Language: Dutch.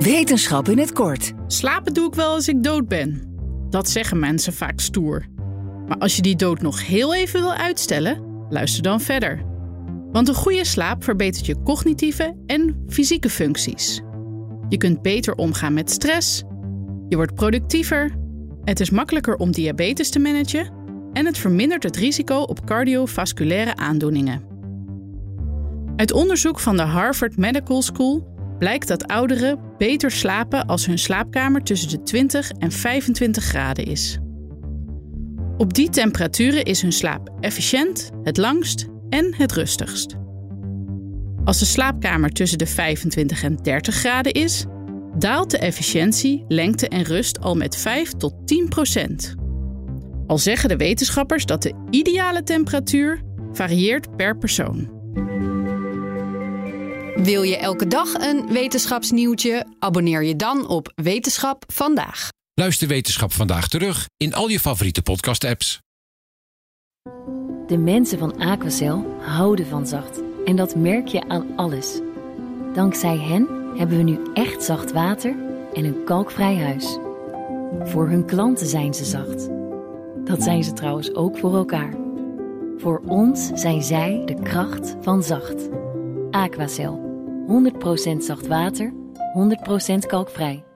Wetenschap in het kort. Slapen doe ik wel als ik dood ben. Dat zeggen mensen vaak stoer. Maar als je die dood nog heel even wil uitstellen, luister dan verder. Want een goede slaap verbetert je cognitieve en fysieke functies. Je kunt beter omgaan met stress, je wordt productiever, het is makkelijker om diabetes te managen en het vermindert het risico op cardiovasculaire aandoeningen. Uit onderzoek van de Harvard Medical School blijkt dat ouderen beter slapen als hun slaapkamer tussen de 20 en 25 graden is. Op die temperaturen is hun slaap efficiënt, het langst en het rustigst. Als de slaapkamer tussen de 25 en 30 graden is, daalt de efficiëntie, lengte en rust al met 5 tot 10 procent. Al zeggen de wetenschappers dat de ideale temperatuur varieert per persoon. Wil je elke dag een wetenschapsnieuwtje? Abonneer je dan op Wetenschap vandaag. Luister Wetenschap vandaag terug in al je favoriete podcast-apps. De mensen van Aquacel houden van zacht. En dat merk je aan alles. Dankzij hen hebben we nu echt zacht water en een kalkvrij huis. Voor hun klanten zijn ze zacht. Dat zijn ze trouwens ook voor elkaar. Voor ons zijn zij de kracht van zacht. Aquacel. 100% zacht water, 100% kalkvrij.